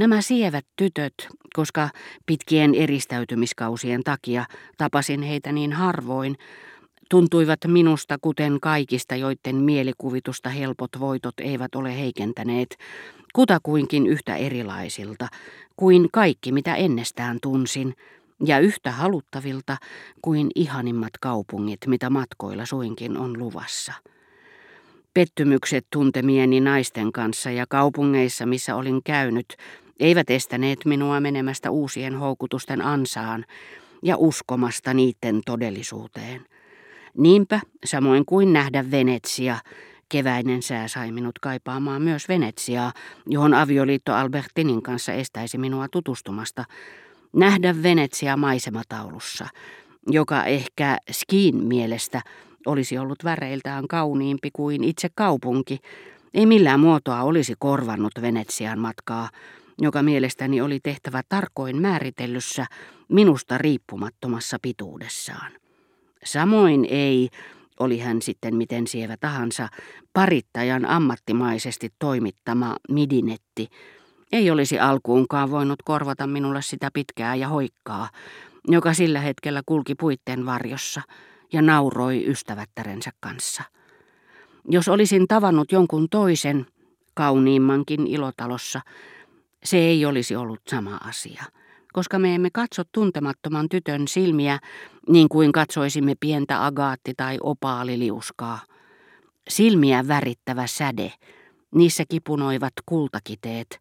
Nämä sievät tytöt, koska pitkien eristäytymiskausien takia tapasin heitä niin harvoin, tuntuivat minusta kuten kaikista, joiden mielikuvitusta helpot voitot eivät ole heikentäneet, kutakuinkin yhtä erilaisilta kuin kaikki, mitä ennestään tunsin, ja yhtä haluttavilta kuin ihanimmat kaupungit, mitä matkoilla suinkin on luvassa. Pettymykset tuntemieni naisten kanssa ja kaupungeissa, missä olin käynyt, eivät estäneet minua menemästä uusien houkutusten ansaan ja uskomasta niiden todellisuuteen. Niinpä, samoin kuin nähdä Venetsia, keväinen sää sai minut kaipaamaan myös Venetsiaa, johon avioliitto Albertinin kanssa estäisi minua tutustumasta, nähdä Venetsia maisemataulussa, joka ehkä Skiin mielestä olisi ollut väreiltään kauniimpi kuin itse kaupunki, ei millään muotoa olisi korvannut Venetsian matkaa, joka mielestäni oli tehtävä tarkoin määritellyssä, minusta riippumattomassa pituudessaan. Samoin ei, oli hän sitten miten sievä tahansa, parittajan ammattimaisesti toimittama midinetti, ei olisi alkuunkaan voinut korvata minulle sitä pitkää ja hoikkaa, joka sillä hetkellä kulki puitteen varjossa ja nauroi ystävättärensä kanssa. Jos olisin tavannut jonkun toisen, kauniimmankin ilotalossa, se ei olisi ollut sama asia, koska me emme katso tuntemattoman tytön silmiä niin kuin katsoisimme pientä agaatti- tai opaaliliuskaa. Silmiä värittävä säde, niissä kipunoivat kultakiteet,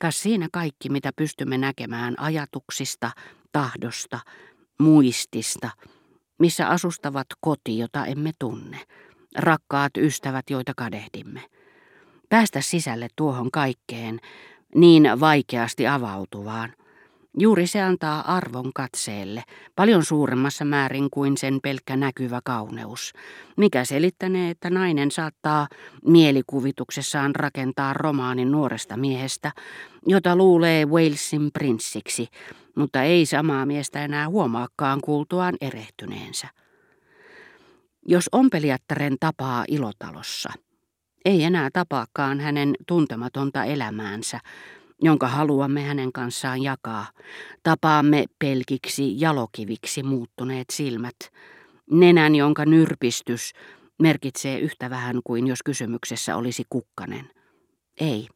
kas siinä kaikki mitä pystymme näkemään ajatuksista, tahdosta, muistista, missä asustavat koti, jota emme tunne, rakkaat ystävät, joita kadehdimme. Päästä sisälle tuohon kaikkeen, niin vaikeasti avautuvaan. Juuri se antaa arvon katseelle, paljon suuremmassa määrin kuin sen pelkkä näkyvä kauneus, mikä selittänee, että nainen saattaa mielikuvituksessaan rakentaa romaanin nuoresta miehestä, jota luulee Walesin prinssiksi, mutta ei samaa miestä enää huomaakaan kuultuaan erehtyneensä. Jos ompelijattaren tapaa ilotalossa, ei enää tapaakaan hänen tuntematonta elämäänsä, jonka haluamme hänen kanssaan jakaa. Tapaamme pelkiksi jalokiviksi muuttuneet silmät. Nenän, jonka nyrpistys merkitsee yhtä vähän kuin jos kysymyksessä olisi kukkanen. Ei.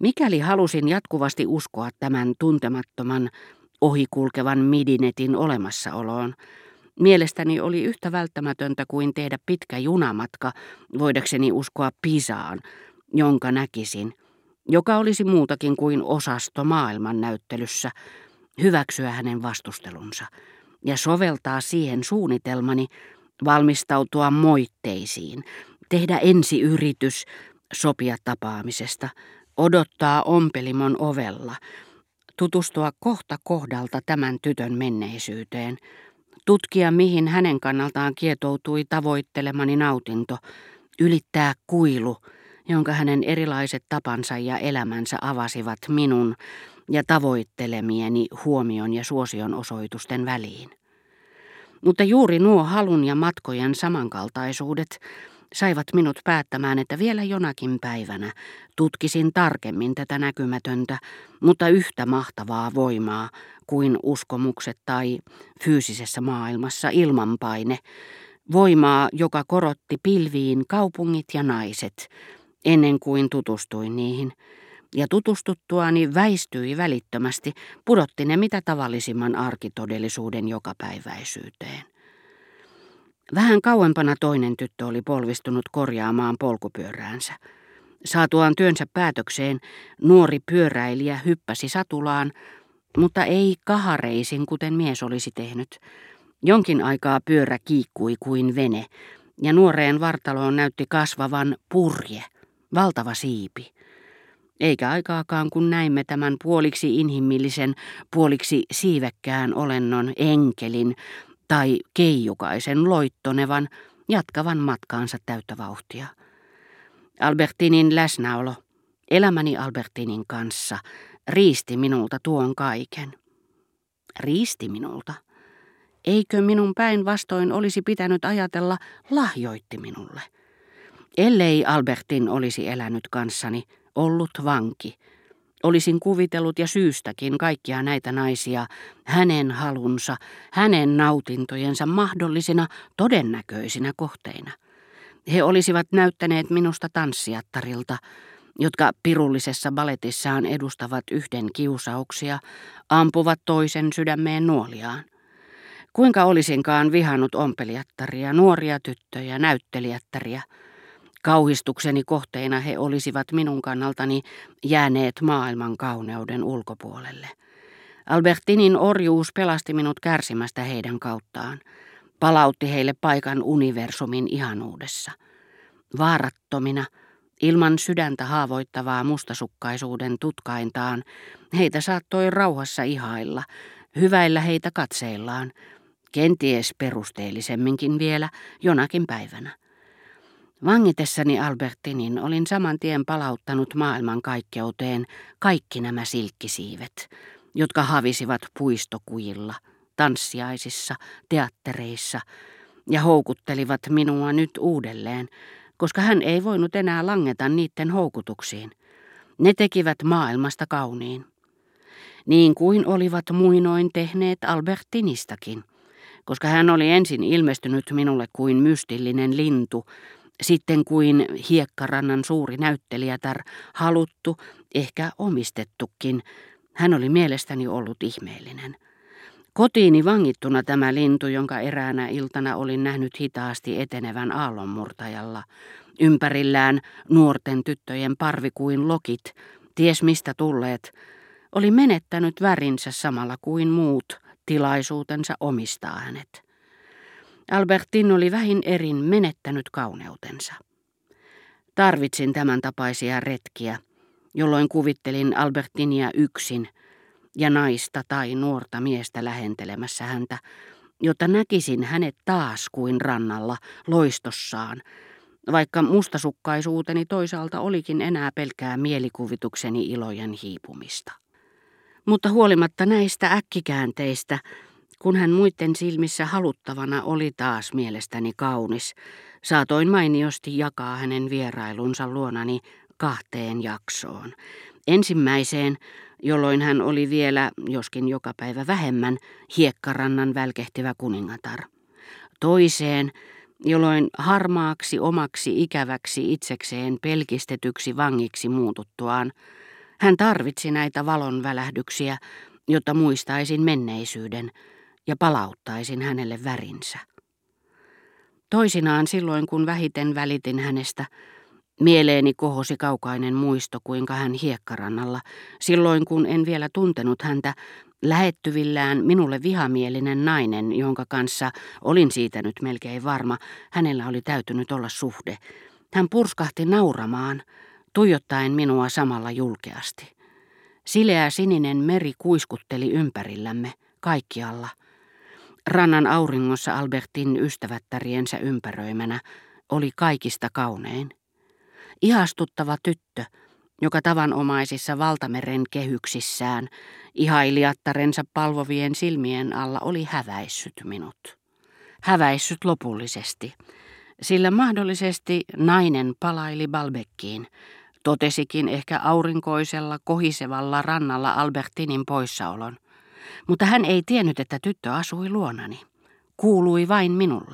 Mikäli halusin jatkuvasti uskoa tämän tuntemattoman, ohikulkevan midinetin olemassaoloon, mielestäni oli yhtä välttämätöntä kuin tehdä pitkä junamatka voidakseni uskoa Pisaan, jonka näkisin – joka olisi muutakin kuin osasto maailmannäyttelyssä, hyväksyä hänen vastustelunsa ja soveltaa siihen suunnitelmani valmistautua moitteisiin, tehdä ensi yritys sopia tapaamisesta, odottaa ompelimon ovella, tutustua kohta kohdalta tämän tytön menneisyyteen, tutkia mihin hänen kannaltaan kietoutui tavoittelemani nautinto, ylittää kuilu, jonka hänen erilaiset tapansa ja elämänsä avasivat minun ja tavoittelemieni huomion ja suosion osoitusten väliin. Mutta juuri nuo halun ja matkojen samankaltaisuudet saivat minut päättämään, että vielä jonakin päivänä tutkisin tarkemmin tätä näkymätöntä, mutta yhtä mahtavaa voimaa kuin uskomukset tai fyysisessä maailmassa ilmanpaine, voimaa, joka korotti pilviin kaupungit ja naiset, ennen kuin tutustuin niihin, ja tutustuttuani väistyi välittömästi, pudotti ne mitä tavallisimman arkitodellisuuden jokapäiväisyyteen. Vähän kauempana toinen tyttö oli polvistunut korjaamaan polkupyöräänsä. Saatuaan työnsä päätökseen, nuori pyöräilijä hyppäsi satulaan, mutta ei kahareisin, kuten mies olisi tehnyt. Jonkin aikaa pyörä kiikkui kuin vene, ja nuoreen vartaloon näytti kasvavan purje – valtava siipi. Eikä aikaakaan kun näimme tämän puoliksi inhimillisen, puoliksi siivekkään olennon enkelin tai keijukaisen loittonevan, jatkavan matkaansa täyttä vauhtia. Albertinin läsnäolo, elämäni Albertinin kanssa, riisti minulta tuon kaiken. Riisti minulta. Eikö minun päinvastoin olisi pitänyt ajatella lahjoitti minulle? Ellei Albertin olisi elänyt kanssani, ollut vanki, Olisin kuvitellut ja syystäkin kaikkia näitä naisia hänen halunsa, hänen nautintojensa mahdollisina todennäköisinä kohteina. He olisivat näyttäneet minusta tanssiattarilta, jotka pirullisessa baletissaan edustavat yhden kiusauksia, ampuvat toisen sydämeen nuoliaan. Kuinka olisinkaan vihannut ompelijattaria, nuoria tyttöjä, näyttelijättäriä. Kauhistukseni kohteina he olisivat minun kannaltani jääneet maailman kauneuden ulkopuolelle. Albertinin orjuus pelasti minut kärsimästä heidän kauttaan. Palautti heille paikan universumin ihanuudessa. Vaarattomina, ilman sydäntä haavoittavaa mustasukkaisuuden tutkaintaan, heitä saattoi rauhassa ihailla, hyväillä heitä katseillaan, kenties perusteellisemminkin vielä jonakin päivänä. Vangitessani Albertinin olin saman tien palauttanut maailman kaikkeuteen kaikki nämä silkkisiivet, jotka havisivat puistokujilla, tanssiaisissa, teattereissa ja houkuttelivat minua nyt uudelleen, koska hän ei voinut enää langeta niiden houkutuksiin. Ne tekivät maailmasta kauniin. Niin kuin olivat muinoin tehneet Albertinistakin, koska hän oli ensin ilmestynyt minulle kuin mystillinen lintu, sitten kuin hiekkarannan suuri näyttelijätär, haluttu, ehkä omistettukin, hän oli mielestäni ollut ihmeellinen. Kotiini vangittuna tämä lintu, jonka eräänä iltana olin nähnyt hitaasti etenevän aallonmurtajalla. Ympärillään nuorten tyttöjen parvi kuin lokit, ties mistä tulleet, oli menettänyt värinsä samalla kuin muut tilaisuutensa omistaa hänet. Albertin oli vähin erin menettänyt kauneutensa. Tarvitsin tämän tapaisia retkiä, jolloin kuvittelin Albertinia yksin ja naista tai nuorta miestä lähentelemässä häntä, jotta näkisin hänet taas kuin rannalla, loistossaan, vaikka mustasukkaisuuteni toisaalta olikin enää pelkää mielikuvitukseni ilojen hiipumista. Mutta huolimatta näistä äkkikäänteistä, kun hän muiden silmissä haluttavana oli taas mielestäni kaunis, saatoin mainiosti jakaa hänen vierailunsa luonani kahteen jaksoon. Ensimmäiseen, jolloin hän oli vielä, joskin joka päivä vähemmän, hiekkarannan välkehtivä kuningatar. Toiseen, jolloin harmaaksi omaksi ikäväksi itsekseen pelkistetyksi vangiksi muututtuaan, hän tarvitsi näitä valon välähdyksiä, jotta muistaisin menneisyyden ja palauttaisin hänelle värinsä. Toisinaan silloin, kun vähiten välitin hänestä, mieleeni kohosi kaukainen muisto, kuinka hän hiekkarannalla, silloin kun en vielä tuntenut häntä, lähettyvillään minulle vihamielinen nainen, jonka kanssa olin siitä nyt melkein varma, hänellä oli täytynyt olla suhde. Hän purskahti nauramaan, tuijottaen minua samalla julkeasti. Sileä sininen meri kuiskutteli ympärillämme, kaikkialla. Rannan auringossa Albertin ystävättäriensä ympäröimänä oli kaikista kaunein. Ihastuttava tyttö, joka tavanomaisissa valtameren kehyksissään ihailijattarensa palvovien silmien alla oli häväissyt minut. Häväissyt lopullisesti, sillä mahdollisesti nainen palaili Balbekkiin, totesikin ehkä aurinkoisella kohisevalla rannalla Albertinin poissaolon. Mutta hän ei tiennyt, että tyttö asui luonani. Kuului vain minulle.